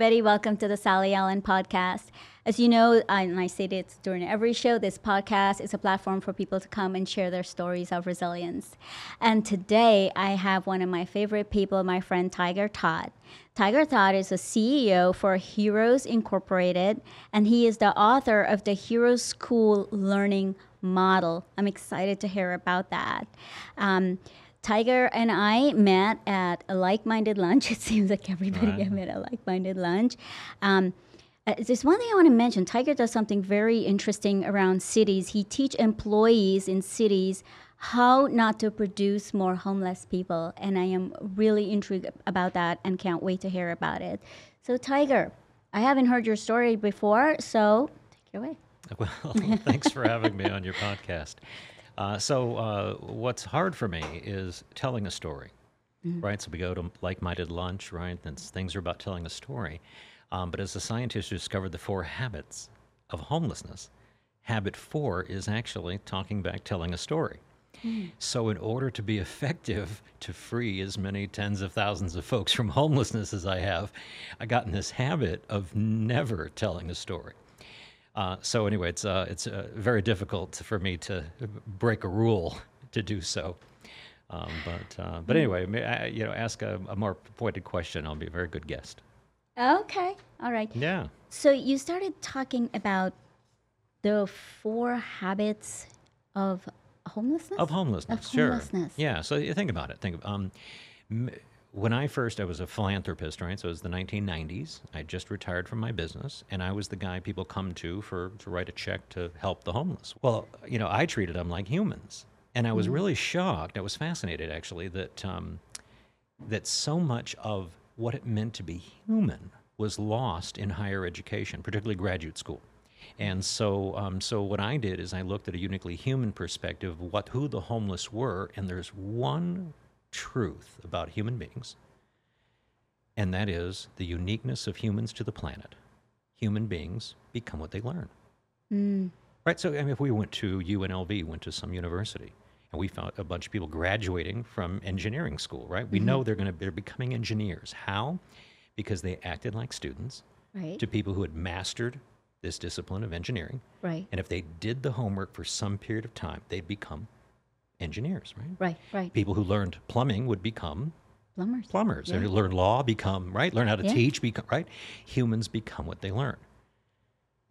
everybody. Welcome to the Sally Allen podcast. As you know, and I say this during every show, this podcast is a platform for people to come and share their stories of resilience. And today I have one of my favorite people, my friend Tiger Todd. Tiger Todd is a CEO for Heroes Incorporated, and he is the author of the Heroes School Learning Model. I'm excited to hear about that. Um, Tiger and I met at a like-minded lunch. It seems like everybody right. met at a like-minded lunch. Um, uh, there's one thing I want to mention. Tiger does something very interesting around cities. He teach employees in cities how not to produce more homeless people, and I am really intrigued about that and can't wait to hear about it. So, Tiger, I haven't heard your story before, so take it away. Well, thanks for having me on your podcast. Uh, so, uh, what's hard for me is telling a story, mm-hmm. right? So, we go to like minded lunch, right? And things are about telling a story. Um, but as a scientist who discovered the four habits of homelessness, habit four is actually talking back, telling a story. Mm. So, in order to be effective to free as many tens of thousands of folks from homelessness as I have, I got in this habit of never telling a story. Uh, so anyway, it's uh, it's uh, very difficult for me to break a rule to do so. Um, but uh, but anyway, I, you know, ask a, a, more pointed question. I'll be a very good guest. Okay, all right. Yeah. So you started talking about the four habits of homelessness. Of homelessness, of sure. Homelessness. Yeah. So you think about it. Think. Um, when I first, I was a philanthropist, right? So it was the 1990s. I just retired from my business, and I was the guy people come to for to write a check to help the homeless. Well, you know, I treated them like humans, and I was mm really shocked. I was fascinated, actually, that um, that so much of what it meant to be human was lost in higher education, particularly graduate school. And so, um, so what I did is I looked at a uniquely human perspective of what who the homeless were, and there's one truth about human beings, and that is the uniqueness of humans to the planet. Human beings become what they learn. Mm. Right? So, I mean, if we went to UNLV, went to some university, and we found a bunch of people graduating from engineering school, right? We mm-hmm. know they're going to they're becoming engineers. How? Because they acted like students right. to people who had mastered this discipline of engineering. Right. And if they did the homework for some period of time, they'd become engineers, right? Right, right. People who learned plumbing would become plumbers. Plumbers. Yeah. And learn law become, right? Learn how to yeah. teach, become, right? Humans become what they learn.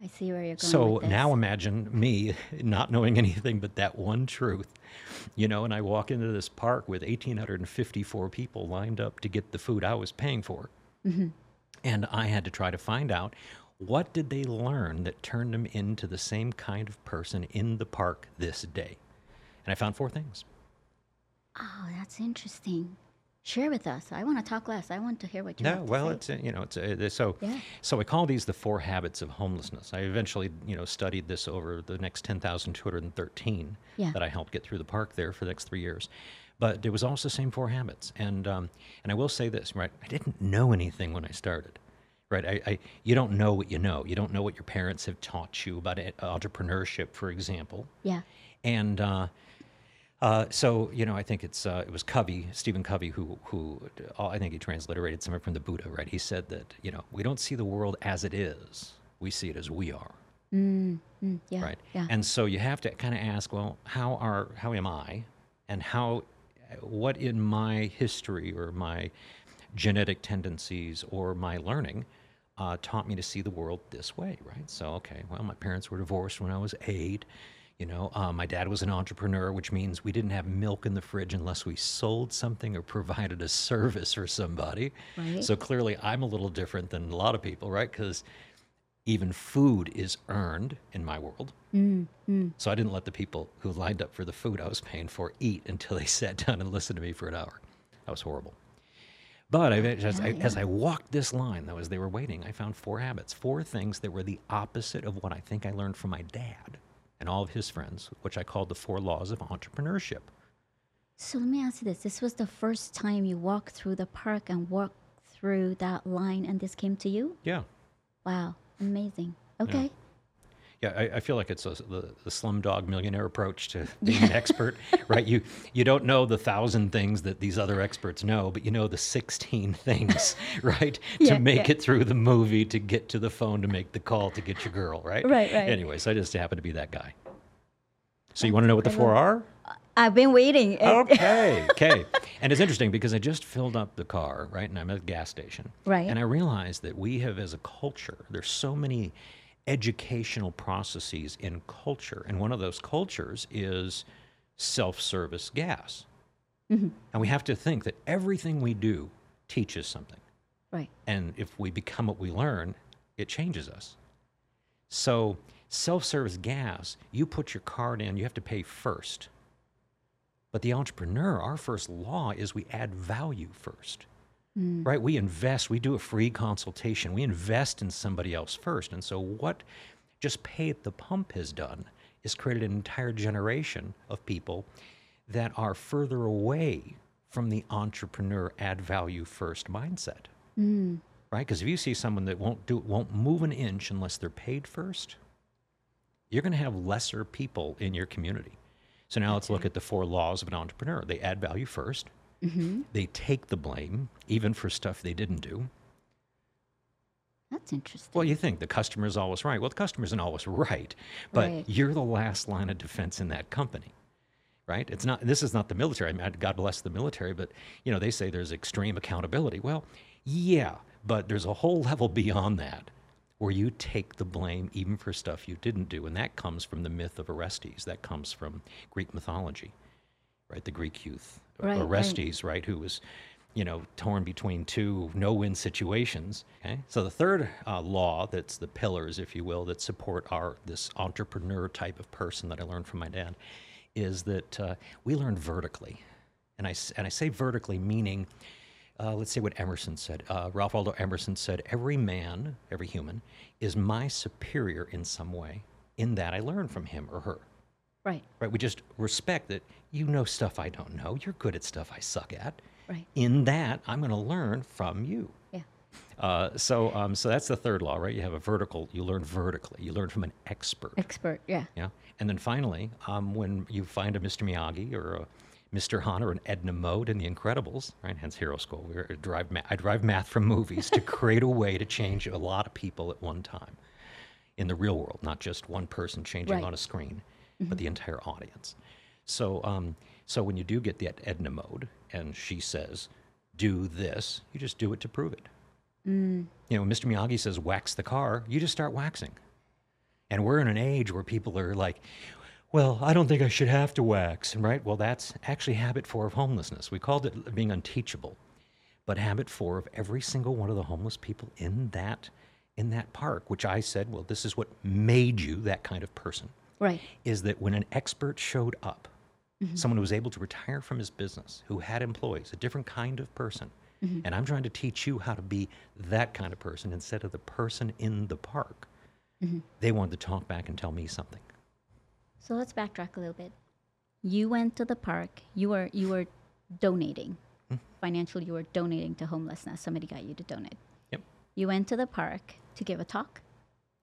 I see where you're going. So now imagine me not knowing anything but that one truth, you know, and I walk into this park with 1,854 people lined up to get the food I was paying for. Mm-hmm. And I had to try to find out what did they learn that turned them into the same kind of person in the park this day. And I found four things. Oh, that's interesting. Share with us. I want to talk less. I want to hear what you. No, well, it's uh, you know, it's uh, so. Yeah. So I call these the four habits of homelessness. I eventually, you know, studied this over the next ten thousand two hundred and thirteen yeah. that I helped get through the park there for the next three years. But it was also the same four habits, and um, and I will say this, right? I didn't know anything when I started right? I, I, you don't know what you know. You don't know what your parents have taught you about entrepreneurship, for example. Yeah. And uh, uh, so you know, I think it's uh, it was Covey, Stephen Covey, who who uh, I think he transliterated somewhere from the Buddha, right? He said that you know we don't see the world as it is; we see it as we are. Mm, mm, yeah, right. Yeah. And so you have to kind of ask, well, how are how am I, and how what in my history or my genetic tendencies or my learning uh, taught me to see the world this way, right? So okay, well, my parents were divorced when I was eight you know, uh, my dad was an entrepreneur, which means we didn't have milk in the fridge unless we sold something or provided a service for somebody. Right. So clearly, I'm a little different than a lot of people, right? Because even food is earned in my world. Mm, mm. So I didn't let the people who lined up for the food I was paying for eat until they sat down and listened to me for an hour. That was horrible. But I, as, yeah, I, yeah. as I walked this line, though, as they were waiting, I found four habits, four things that were the opposite of what I think I learned from my dad and all of his friends, which I called the four laws of entrepreneurship. So let me ask you this. This was the first time you walked through the park and walked through that line, and this came to you? Yeah. Wow. Amazing. Okay. Yeah, I, I feel like it's a, the, the slumdog millionaire approach to being an expert, right? You you don't know the thousand things that these other experts know, but you know the sixteen things, right? Yeah, to make yeah. it through the movie, to get to the phone, to make the call, to get your girl, right? Right, right. Anyways, I just happen to be that guy. So you want to know what the four are? I've been waiting. Okay, okay. And it's interesting because I just filled up the car, right? And I'm at a gas station. Right. And I realized that we have, as a culture, there's so many educational processes in culture. And one of those cultures is self service gas. Mm-hmm. And we have to think that everything we do teaches something. Right. And if we become what we learn, it changes us. So, self service gas, you put your card in, you have to pay first. But the entrepreneur, our first law is we add value first. Mm. Right? We invest, we do a free consultation, we invest in somebody else first. And so, what just pay at the pump has done is created an entire generation of people that are further away from the entrepreneur add value first mindset mm. right? Because if you see someone that won't do won't move an inch unless they're paid first, you're going to have lesser people in your community. So now let's look at the four laws of an entrepreneur. They add value 1st They take the blame, even for stuff they didn't do. That's interesting. Well, you think the customer's always right. Well, the customer isn't always right, but Right. you're the last line of defense in that company, right? It's not. This is not the military. I mean, God bless the military, but you know they say there's extreme accountability. Well, yeah, but there's a whole level beyond that where you take the blame even for stuff you didn't do, and that comes from the myth of Orestes. That comes from Greek mythology, right? The Greek youth Right, right. Orestes, right, who was you know, torn between two no-win situations. Okay, so the third uh, law, that's the pillars, if you will, that support our this entrepreneur type of person that I learned from my dad, is that uh, we learn vertically, and I and I say vertically meaning, uh, let's say what Emerson said. Uh, Ralph Waldo Emerson said, "Every man, every human, is my superior in some way. In that I learn from him or her." Right. Right? We just respect that you know stuff I don't know. You're good at stuff I suck at Right. in that i'm going to learn from you Yeah. uh, so um, so that's the third law right you have a vertical you learn vertically you learn from an expert Expert. Yeah. yeah and then finally um, when you find a mr miyagi or a mr han or an edna mode in the incredibles right hence hero school we I drive ma- i drive math from movies to create a way to change a lot of people at one time in the real world not just one person changing Right. on a screen but the entire audience so um, so when you do get that edna mode and she says do this you just do it to prove it you know mr miyagi says wax the car you just start waxing and we're in an age where people are like, well, I don't think I should have to wax, right? Well, that's actually habit four of homelessness. We called it being unteachable. But habit four of every single one of the homeless people in that in that park, which I said, well, this is what made you that kind of person, Right. is that when an expert showed up, mm-hmm. someone who was able to retire from his business, who had employees, a different kind of person, mm-hmm. and I'm trying to teach you how to be that kind of person instead of the person in the park mm-hmm. they wanted to talk back and tell me something. So let's backtrack a little bit. You went to the park. You were you were donating Hmm. financially. You were donating to homelessness. Somebody got you to donate. Yep. You went to the park to give a talk.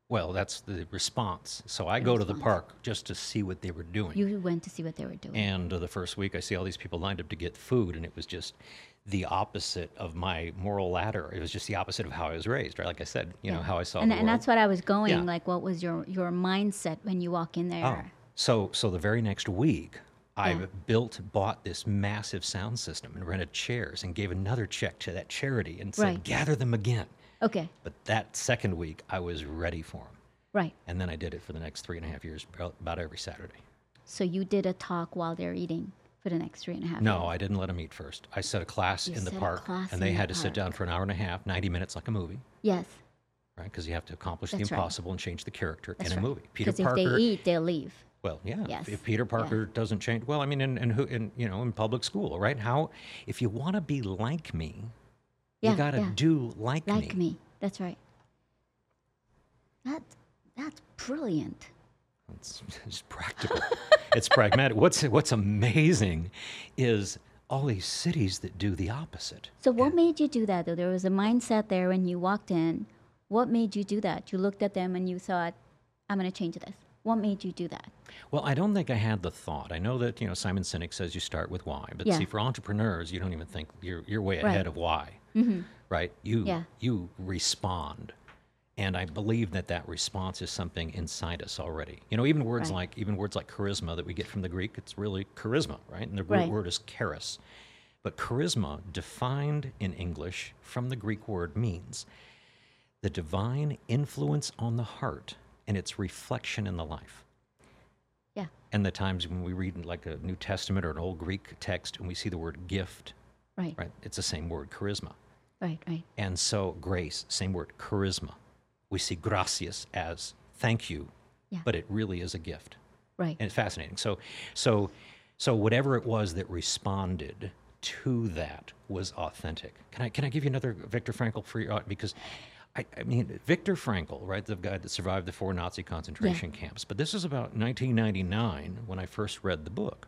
Well, that's the response. So I go to the park just to see what they were doing. You went to see what they were doing. and uh, the first week, I see all these people lined up to get food, and it was just the opposite of my moral ladder. It was just the opposite of how I was raised, right? Like I said, you know, how I saw and, the and that's what I was going. Yeah. Like, what was your your mindset when you walk in there? Oh, so so the very next week, I Yeah. built, bought this massive sound system and rented chairs and gave another check to that charity and said, Right. gather them again. Okay. But that second week, I was ready for them. Right. And then I did it for the next three and a half years, about every Saturday. So you did a talk while they're eating for the next three and a half. No, years. I didn't let them eat first. I set a class You in the park, and they the had to sit down for an hour and a half, 90 minutes like a movie, Yes. right? Because you have to accomplish That's the right. impossible and change the character That's in a right. movie. Peter Because if Parker. they eat, they'll leave. well, yeah. if- Yes, If Peter yeah. Parker doesn't change, well, I mean, in, in, who, in you know, in public school, right? How, if you want to be like me, Yeah, you got to yeah. do like, me. Like me. That's right. That that's brilliant. It's, it's practical. it's pragmatic. What's what's amazing is all these cities that do the opposite. So what made you do that though? There was a mindset there when you walked in. What made you do that? You looked at them and you thought, I'm going to change this? What made you do that? Well, I don't think I had the thought. I know that you know Simon Sinek says you start with why, but Yeah. see, for entrepreneurs, you don't even think you're you're way Right. Ahead of why, Mm-hmm. right? You Yeah. you respond, and I believe that that response is something inside us already. You know, even words Right. like even words like charisma that we get from the Greek, it's really charisma, right? And the root Right. word is charis, but charisma, defined in English from the Greek word, means the divine influence on the heart and its reflection in the life Yeah. and the times when we read like a New Testament or an old Greek text and we see the word gift, Right. right? It's the same word, charisma. Right. Right. And so grace, same word, charisma. We see gracias as thank you, Yeah. but it really is a gift. Right. And it's fascinating. So so so whatever it was that responded to that was authentic. Can I can I give you another Viktor Frankl for your uh, because I, I mean Viktor Frankl, right, the guy that survived the four Nazi concentration camps. But this is about 1999 when I first read the book.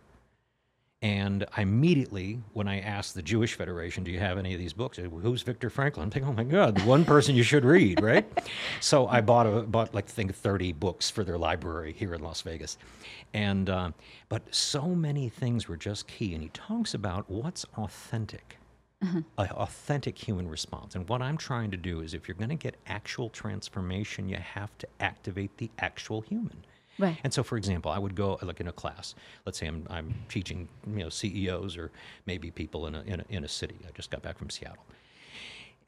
And I immediately, when I asked the Jewish Federation, "Do you have any of these books?" Said, Who's Viktor Frankl? I'm thinking, "Oh my God, the one person you should read, right?" so I bought a bought like I think 30 books for their library here in Las Vegas, and uh, but so many things were just key. And he talks about what's authentic, a authentic human response. And what I'm trying to do is, if you're going to get actual transformation, you have to activate the actual human. Right. And so, for example, I would go like in a class. Let's say I'm, I'm teaching, you know, CEOs or maybe people in a, in a in a city. I just got back from Seattle,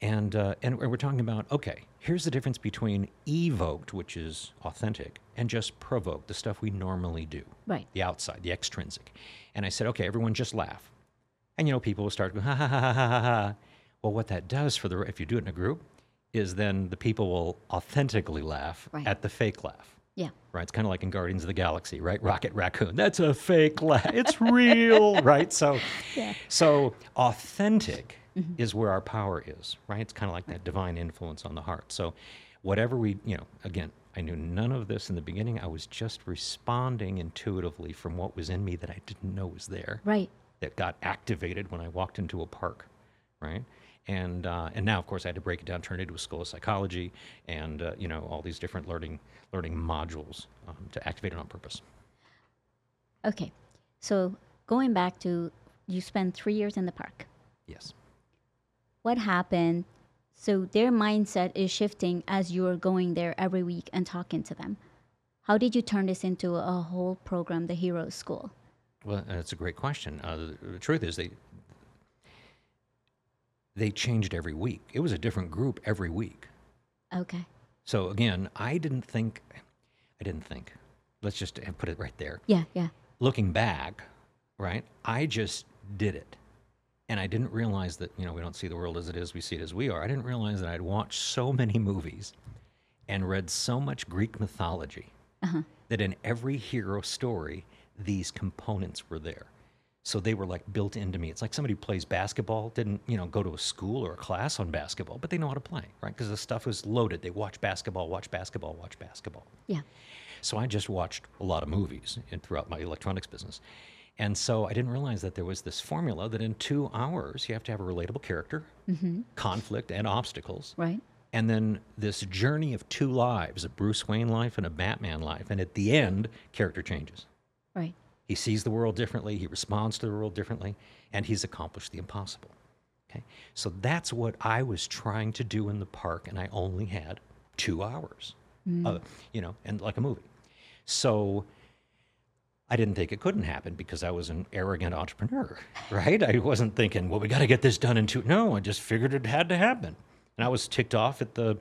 and uh, and we're talking about okay. Here's the difference between evoked, which is authentic, and just provoked, the stuff we normally do, Right. the outside, the extrinsic. And I said, okay, everyone just laugh, and you know, people will start going ha ha ha ha ha ha. Well, what that does for the if you do it in a group, is then the people will authentically laugh Right. at the fake laugh. Yeah. Right, it's kind of like in Guardians of the Galaxy, right? Rocket Raccoon. That's a fake laugh. It's real, right? So, Yeah. so authentic is where our power is, right? It's kind of like that divine influence on the heart. So, whatever we, you know, again, I knew none of this in the beginning. I was just responding intuitively from what was in me that I didn't know was there Right. that got activated when I walked into a park, right? And uh, and now, of course, I had to break it down, turn it into a school of psychology, and uh, you know all these different learning learning modules um, to activate it on purpose. Okay. So going back to you spent three years in the park. Yes. What happened? So their mindset is shifting as you are going there every week and talking to them. How did you turn this into a whole program, the Heroes School? Well, that's a great question. Uh, the, the truth is, they they changed every week. It was a different group every week. Okay. So again, I didn't think, I didn't think. Let's just put it right there. Yeah, yeah. looking back, right, I just did it. And I didn't realize that, you know, we don't see the world as it is, we see it as we are. I didn't realize that I'd watched so many movies and read so much Greek mythology uh-huh. that in every hero story, these components were there. So they were like built into me. It's like somebody who plays basketball, didn't, you know, go to a school or a class on basketball, but they know how to play, right? Because the stuff was loaded. They watch basketball, watch basketball, watch basketball. Yeah. So I just watched a lot of movies throughout my electronics business. And so I didn't realize that there was this formula that in two hours you have to have a relatable character, mm-hmm. conflict, and obstacles. Right. And then this journey of two lives a Bruce Wayne life and a Batman life. And at the end, character changes. Right. He sees the world differently, he responds to the world differently, and he's accomplished the impossible. Okay? So that's what I was trying to do in the park, and I only had two hours, uh, you know, and like a movie. So I didn't think it couldn't happen because I was an arrogant entrepreneur, right? I wasn't thinking, well, we got to get this done in two. No, I just figured it had to happen. And I was ticked off at the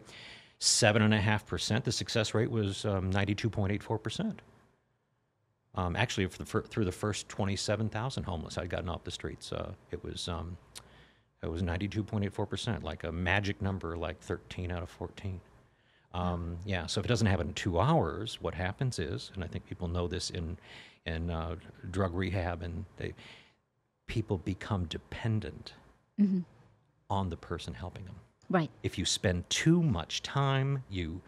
seven and a half percent. The success rate was um, 92.84 percent. Um, actually, for the fir- through the first 27,000 homeless I'd gotten off the streets, uh, it was um, it was 92.84 percent, like a magic number, like 13 out of 14. Um, yeah, so if it doesn't happen in two hours, what happens is, and I think people know this in in uh, drug rehab, and they people become dependent on the person helping them Right. if you spend too much time, you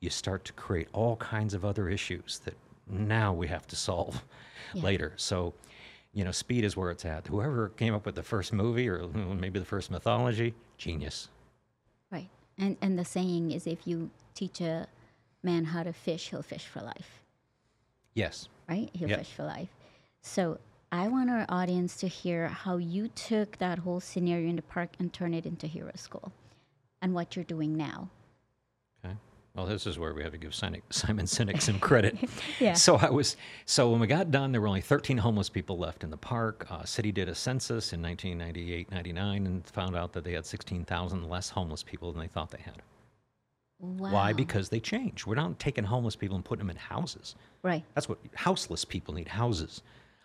you start to create all kinds of other issues that now we have to solve Yeah. later. So, you know, speed is where it's at. Whoever came up with the first movie or maybe the first mythology, genius. Right. And and the saying is if you teach a man how to fish, he'll fish for life, Yes. right? He'll Yep. fish for life. So I want our audience to hear how you took that whole scenario in the park and turned it into Hero School and what you're doing now. Well, this is where we have to give Simon, Simon Sinek some credit. Yeah. So I was so when we got done, there were only 13 homeless people left in the park. Uh, city did a census in 1998, 99, and found out that they had 16,000 less homeless people than they thought they had. Wow. Why? Because they changed. We're not taking homeless people and putting them in houses. Right. That's what houseless people need houses.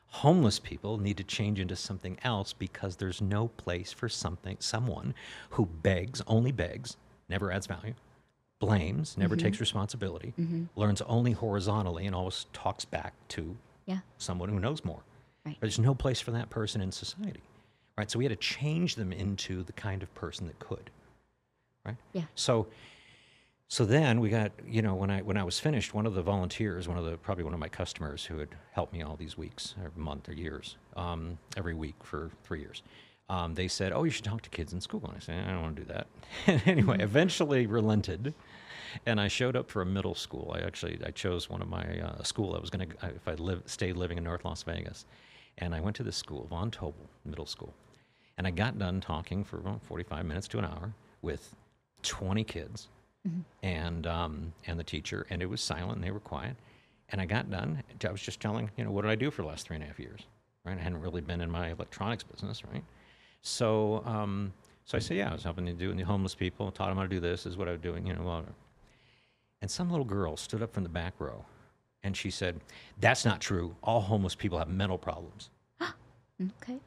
Homeless people need to change into something else because there's no place for something someone who begs, only begs, never adds value, blames, never takes responsibility, learns only horizontally and always talks back to Yeah. someone who knows more. Right. There's no place for that person in society. Right? So we had to change them into the kind of person that could. Right? Yeah. So so then we got, you know, when I when I was finished, one of the volunteers, one of the probably one of my customers who had helped me all these weeks, or month or years, um, every week for three years, um, they said, "Oh, you should talk to kids in school." And I said, "I don't want to do that." and anyway, eventually relented, and I showed up for a middle school. I actually I chose one of my uh, school I was going to if I live stayed living in North Las Vegas, and I went to this school, Von Tobel Middle School, and I got done talking for well, 45 minutes to an hour with 20 kids and um, and the teacher, and it was silent, and they were quiet. And I got done. I was just telling, you know, what did I do for the last three and a half years? Right, I hadn't really been in my electronics business, right? So, um, so I said, yeah, I was helping to do the homeless people, taught them how to do this. Is what I was doing, you know. Well, and some little girl stood up from the back row, and she said, "That's not true. All homeless people have mental problems." Okay.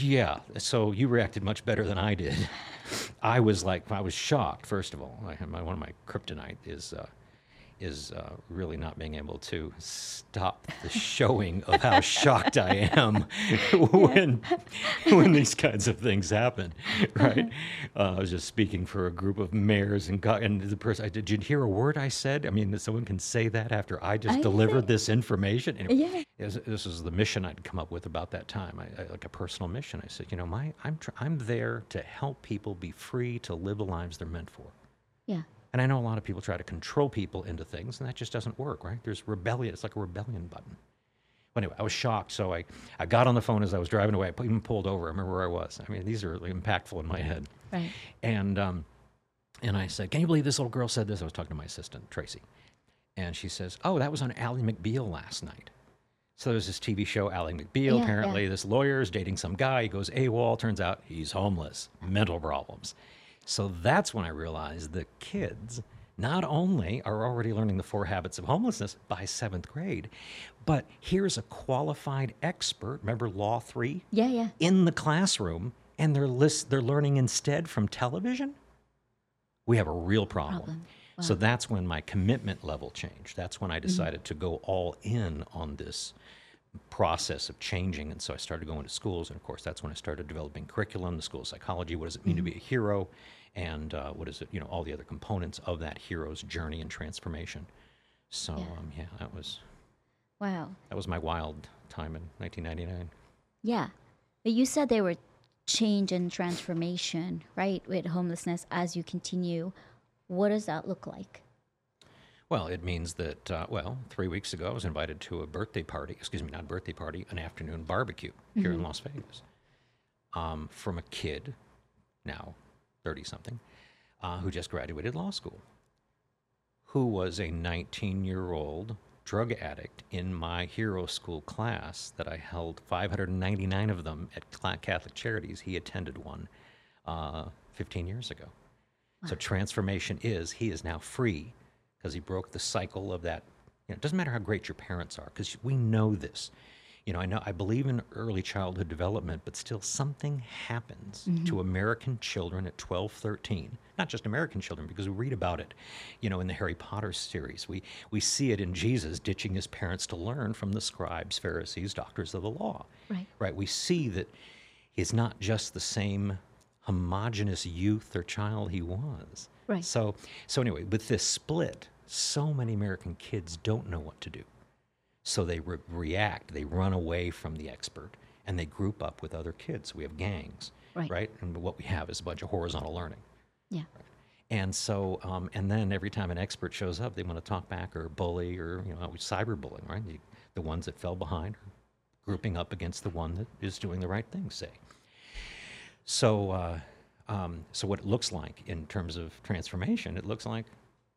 Yeah. So you reacted much better than I did. I was like, I was shocked. First of all, I, my, one of my kryptonite is uh, is uh, really not being able to stop the showing of how shocked I am when when these kinds of things happen. Right? Uh, I was just speaking for a group of mayors and go- and the person. I, did you hear a word I said? I mean, someone can say that after I just I delivered this information. Anyway, Yeah. this, this is the mission I'd come up with about that time, I, I, like a personal mission. I said, you know, my I'm tr- I'm there to help people be free to live the lives they're meant for. Yeah. And I know a lot of people try to control people into things, and that just doesn't work, right? There's rebellion. It's like a rebellion button. But anyway, I was shocked, so I, I got on the phone as I was driving away. I even pulled over. I remember where I was. I mean, these are really impactful in my head. Right. And um, and I said, "Can you believe this little girl said this?" I was talking to my assistant Tracy, and she says, "Oh, that was on Ally McBeal last night." So there's this TV show, Ally McBeal. Yeah, Apparently, yeah. this lawyer is dating some guy. He goes AWOL. Turns out he's homeless, mental problems. So that's when I realized the kids not only are already learning the four habits of homelessness by seventh grade, but here's a qualified expert. Remember Law Three? Yeah. Yeah. in the classroom and they're list, they're learning instead from television, we have a real problem. Problem. So that's when my commitment level changed. That's when I mm-hmm. decided to go all in on this process of changing. And so I started going to schools. And of course, that's when I started developing curriculum, the school of psychology. What does it mean to be a hero? And uh, what is it, you know, all the other components of that hero's journey and transformation. So, Yeah. um, yeah, that was, Wow. that was my wild time in 1999. Yeah. But you said there were change and transformation, right, with homelessness as you continue. What does that look like? Well, it means that, uh, well, three weeks ago, I was invited to a birthday party, excuse me, not birthday party, an afternoon barbecue here in Las Vegas um, from a kid, now 30 something, uh, who just graduated law school, who was a 19 year old drug addict in my hero school class that I held 599 of them at Catholic Charities. He attended one uh, 15 years ago. So transformation is he is now free because he broke the cycle of that. You know, it doesn't matter how great your parents are because we know this. You know, I know I believe in early childhood development, but still something happens mm-hmm. to American children at 12, 13. Not just American children, because we read about it, you know, in the Harry Potter series. We we see it in Jesus ditching his parents to learn from the scribes, Pharisees, doctors of the law. Right. Right. We see that he's not just the same homogenous youth or child he was. Right. So so anyway, with this split, so many American kids don't know what to do. So they re- react, they run away from the expert, and they group up with other kids. We have gangs, Right. right? And what we have is a bunch of horizontal learning. Yeah. And so, um, and then every time an expert shows up, they want to talk back or bully or, you know, cyberbullying, right? The, the ones that fell behind are grouping up against the one that is doing the right thing, say. So, uh, um, so what it looks like in terms of transformation, it looks like,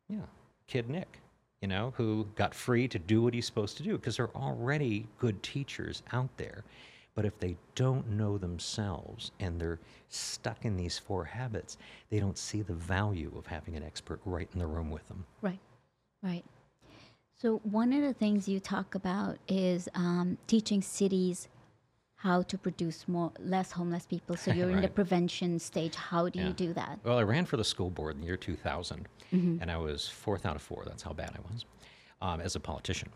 yeah, kid Nick, you know, who got free to do what he's supposed to do because there are already good teachers out there. But if they don't know themselves and they're stuck in these four habits, they don't see the value of having an expert right in the room with them. Right, right. So one of the things you talk about is um, teaching cities how to produce more less homeless people. So you're in the prevention stage. How do Yeah. you do that? Well, I ran for the school board in the year 2000, and I was fourth out of four. That's how bad I was um, as a politician.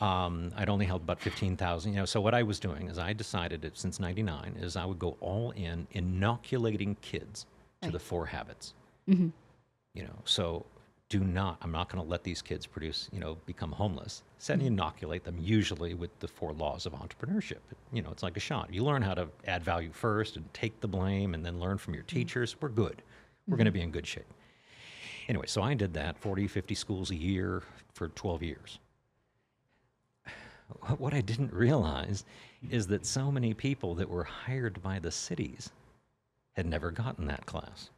Um, I'd only held about 15,000. You know, so what I was doing is I decided that since 99 is I would go all in inoculating kids to the four habits. You know, so do not, I'm not going to let these kids produce, you know, become homeless. Set and hmm. inoculate them usually with the four laws of entrepreneurship. You know, it's like a shot. You learn how to add value first and take the blame and then learn from your hmm. teachers. We're good. We're hmm. going to be in good shape. Anyway, so I did that 40, 50 schools a year for 12 years. What I didn't realize is that so many people that were hired by the cities had never gotten that class.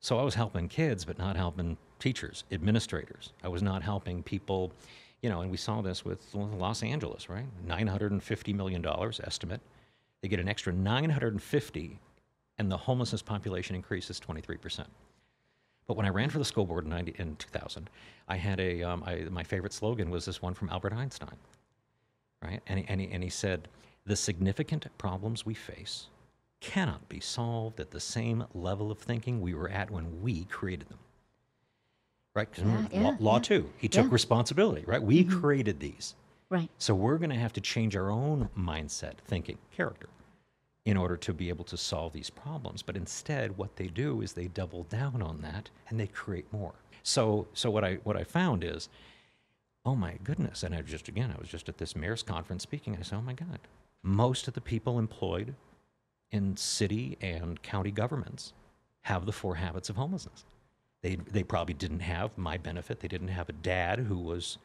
So I was helping kids, but not helping teachers, administrators. I was not helping people, you know, and we saw this with Los Angeles, right? $950 million estimate. They get an extra 950 and the homelessness population increases 23%. But when I ran for the school board in, 90, in 2000, I had a, um, I, my favorite slogan was this one from Albert Einstein, right? And and, he, and he said, the significant problems we face cannot be solved at the same level of thinking we were at when we created them. Right? Mm, yeah, law, yeah, law yeah. two, he took responsibility, right? We mm-hmm. created these. Right. So we're going to have to change our own mindset, thinking, character, in order to be able to solve these problems. But instead, what they do is they double down on that and they create more. So, so what I what I found is, oh my goodness! And I just again, I was just at this mayor's conference speaking. And I said, oh my God, most of the people employed in city and county governments have the four habits of homelessness. They they probably didn't have my benefit. They didn't have a dad who was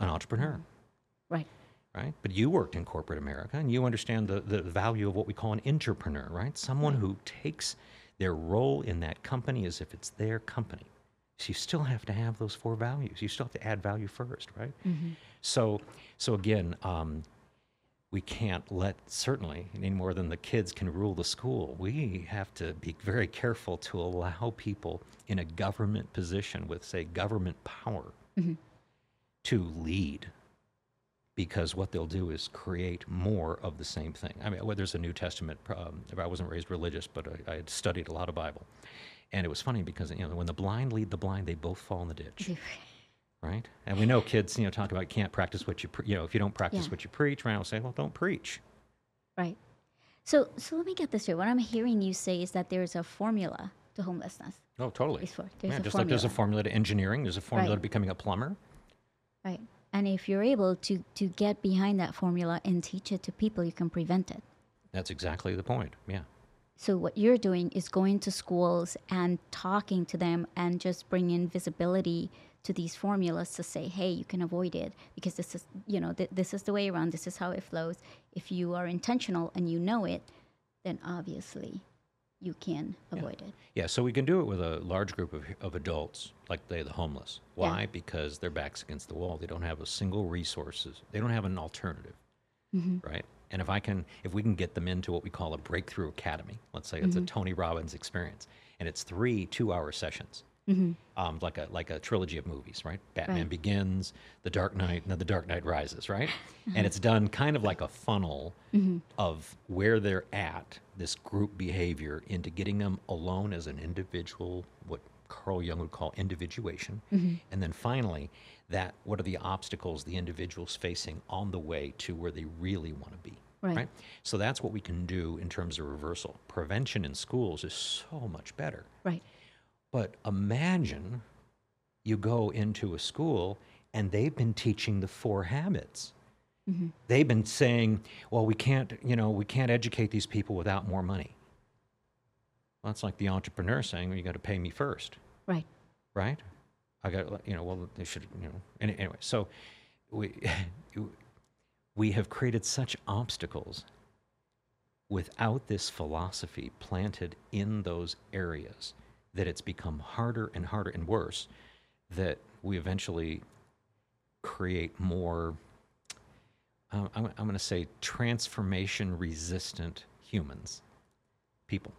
an entrepreneur mm-hmm. Right. right? But you worked in corporate America and you understand the, the value of what we call an entrepreneur, right? Someone mm-hmm. who takes their role in that company as if it's their company. So you still have to have those four values. You still have to add value first, right? Mm-hmm. So, so again, um, we can't let certainly any more than the kids can rule the school. We have to be very careful to allow people in a government position with, say, government power to lead because what they'll do is create more of the same thing. I mean, well, there's a New Testament. Um, I wasn't raised religious, but I, I had studied a lot of Bible, and it was funny because you know when the blind lead the blind, they both fall in the ditch, right? And we know kids, you know, talk about can't practice what you, pre- you know, if you don't practice Yeah. what you preach, right? I'll say, well, don't preach. Right. So, so let me get this straight. What I'm hearing you say is that there's a formula to homelessness. Oh, totally. Before. There's yeah, just like there's a formula. formula to engineering, there's a formula Right. to becoming a plumber. Right. And if you're able to to get behind that formula and teach it to people, you can prevent it. That's exactly the point. Yeah. So what you're doing is going to schools and talking to them and just bringing visibility to these formulas to say, hey, you can avoid it because this is, you know, th- this is the way around. This is how it flows. If you are intentional and you know it, then obviously you can avoid it. Yeah, so we can do it with a large group of, of adults, like they the homeless. Yeah. Why? Because their backs against the wall. They don't have a single resources. They don't have an alternative, mm-hmm. right? And if I can, if we can get them into what we call a breakthrough academy, let's say it's a mm-hmm. Tony Robbins experience, and it's three two-hour sessions, Mm-hmm. um, like a like a trilogy of movies, right? Batman Right. Begins, The Dark Knight, and then The Dark Knight Rises, right? Mm-hmm. and it's done kind of like a funnel mm-hmm. of where they're at, this group behavior, into getting them alone as an individual, what Carl Jung would call individuation, and then finally, that what are the obstacles the individual's facing on the way to where they really want to be. Right. So that's what we can do in terms of reversal. Prevention in schools is so much better. Right. But imagine you go into a school and they've been teaching the four habits. Mm-hmm. They've been saying, well, we can't, you know, we can't educate these people without more money. Well, it's like the entrepreneur saying, well, you got to pay me first, Right. right? I got, you know, well, they should, you know, anyway. So we, we have created such obstacles without this philosophy planted in those areas that it's become harder and harder and worse that we eventually create more I'm, I'm going to say transformation resistant humans people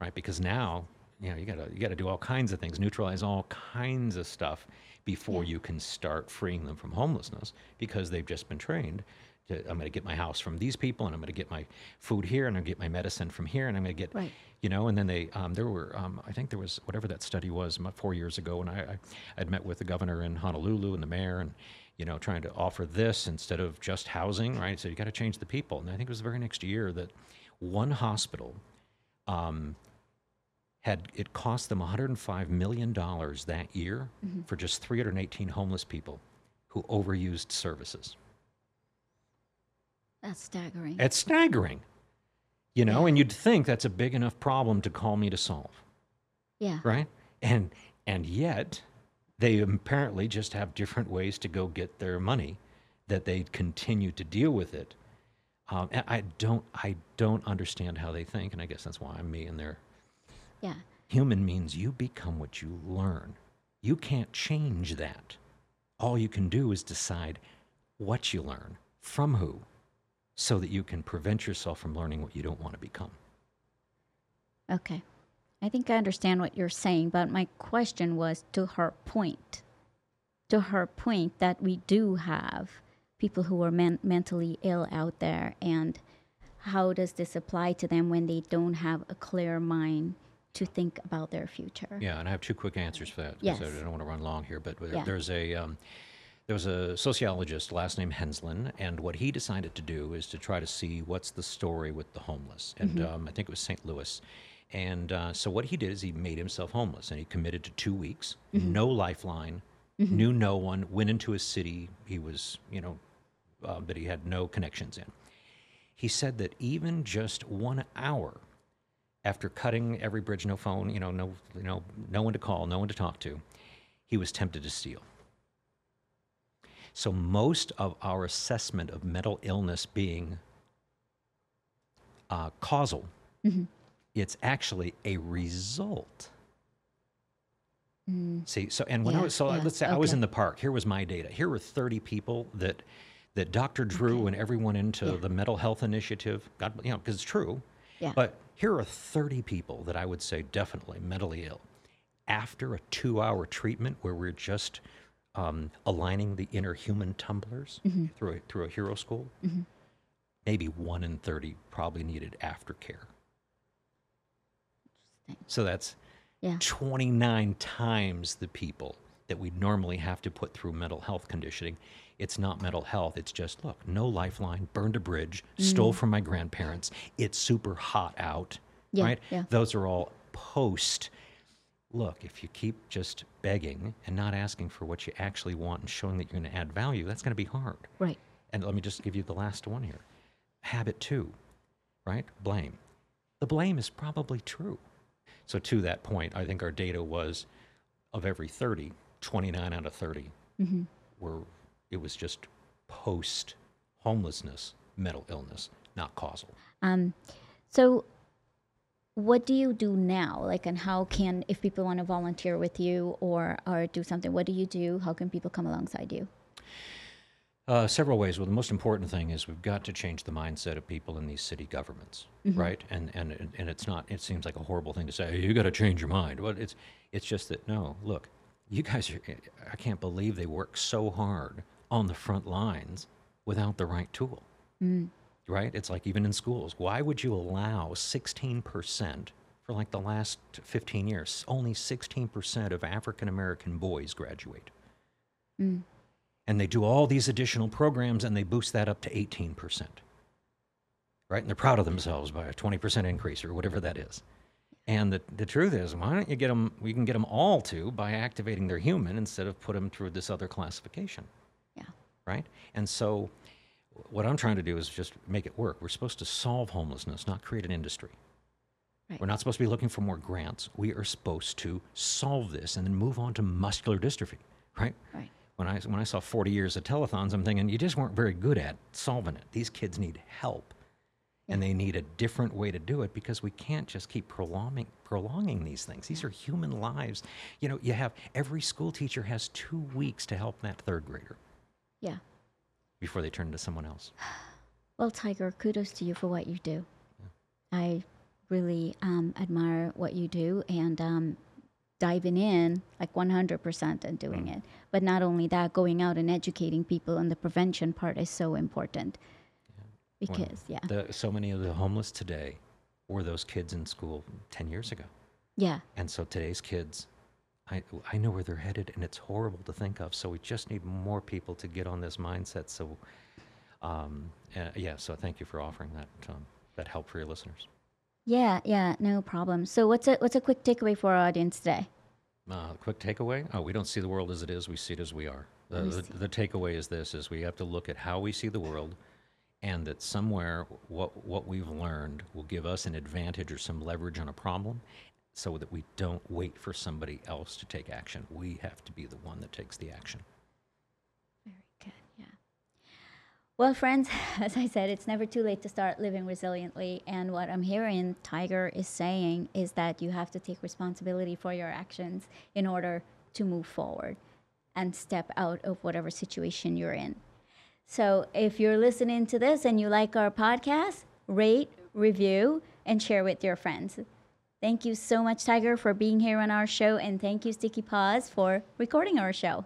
right because now you know you got to you got to do all kinds of things neutralize all kinds of stuff before Yeah. you can start freeing them from homelessness because they've just been trained to, I'm going to get my house from these people and I'm going to get my food here and I'm going to get my medicine from here and I'm going to get Right. you know and then they um, there were um, i think there was whatever that study was about four years ago and I, I i'd met with the governor in honolulu and the mayor and you know trying to offer this instead of just housing right? So you got to change the people and i think it was the very next year that one hospital um, had it cost them 105 million dollars that year for just 318 homeless people who overused services That's staggering. it's staggering. You know and you'd think that's a big enough problem to call me to solve. Yeah. right? And and yet they apparently just have different ways to go get their money that they continue to deal with it. Um, i don't i don't understand how they think and i guess that's why i'm me and they're Yeah. human means you become what you learn. You can't change that. All you can do is decide what you learn from who so that you can prevent yourself from learning what you don't want to become Okay. I think I understand what you're saying, but my question was to her point. To her point that we do have people who are men- mentally ill out there, and how does this apply to them when they don't have a clear mind to think about their future? Yeah, and I have two quick answers for that Yes. I don't want to run long here. But Yeah. there's a um, there was a sociologist, last name Henslin, and what he decided to do is to try to see what's the story with the homeless. And Mm-hmm. um, I think it was St. Louis. And uh, so what he did is he made himself homeless, and he committed to two weeks, Mm-hmm. no lifeline, knew no one, went into a city he was, you know, uh, that he had no connections in. He said that even just one hour after cutting every bridge, no phone, you know, no, you know, no one to call, no one to talk to, he was tempted to steal. So most of our assessment of mental illness being uh, causal, mm-hmm. it's actually a result. Mm. See, so and when I was so uh, yeah, let's say I was in the park. Here was my data. Here were 30 people that that Dr. Drew and everyone into Yeah. the mental health initiative. God, you know, because it's true. Yeah. But here are 30 people that I would say definitely mentally ill. After a two-hour treatment where we're just um, aligning the inner human tumblers Mm-hmm. through a, through a hero school, maybe one in 30 probably needed aftercare. So that's Yeah. 29 times the people that we normally have to put through mental health conditioning. It's not mental health. It's just, look, no lifeline, burned a bridge, stole from my grandparents. It's super hot out, Yeah, right? yeah. Those are all post. Look, if you keep just begging and not asking for what you actually want and showing that you're going to add value, that's going to be hard. Right. And let me just give you the last one here. Habit two, right? Blame. The blame is probably true. So, to that point, I think our data was of every 30, 29 out of 30 were, it was just post homelessness, mental illness, not causal. Um, so, what do you do now? Like, and how can, if people want to volunteer with you or or do something, what do you do? How can people come alongside you? Uh, several ways. Well, the most important thing is we've got to change the mindset of people in these city governments, right? And and and it's not. It seems like a horrible thing to say. You got to change your mind. But it's it's just that no. Look, you guys are. I can't believe they work so hard on the front lines without the right tool. Right? It's like even in schools. Why would you allow 16% for like the last 15 years? Only 16% of African American boys graduate mm. and they do all these additional programs and they boost that up to 18%. Right? And they're proud of themselves by a 20% increase or whatever that is. And the, the truth is, why don't you get them, we can get them all to by activating their human instead of put them through this other classification. Yeah. Right? And so what I'm trying to do is just make it work. We're supposed to solve homelessness, not create an industry. Right. We're not supposed to be looking for more grants. We are supposed to solve this and then move on to muscular dystrophy, right? Right. When I, when I saw 40 years of telethons, I'm thinking, you just weren't very good at solving it. These kids need help. And they need a different way to do it because we can't just keep prolonging, prolonging these things. These are human lives. You know, you have every school teacher has two weeks to help that third grader Yeah. Before they turn to someone else. Well, Tiger, kudos to you for what you do. I really um, admire what you do and um, diving in like 100% and doing it. But not only that, going out and educating people on the prevention part is so important. When Because, yeah. The, so many of the homeless today were those kids in school 10 years ago. Yeah. And so today's kids, I, I know where they're headed, and it's horrible to think of. So we just need more people to get on this mindset. So, um, uh, yeah, so thank you for offering that, um, that help for your listeners. Yeah, yeah, no problem. So what's a what's a quick takeaway for our audience today? Uh, quick takeaway: Oh, we don't see the world as it is; we see it as we are. The, We the, the takeaway is this: is we have to look at how we see the world, and that somewhere what what we've learned will give us an advantage or some leverage on a problem, so that we don't wait for somebody else to take action. We have to be the one that takes the action. Very good. Yeah. Well, friends, as I said, it's never too late to start living resiliently. And what I'm hearing Tiger is saying is that you have to take responsibility for your actions in order to move forward and step out of whatever situation you're in. So if you're listening to this and you like our podcast, rate, review, and share with your friends. Thank you so much, Tiger, for being here on our show. And thank you, Sticky Paws, for recording our show.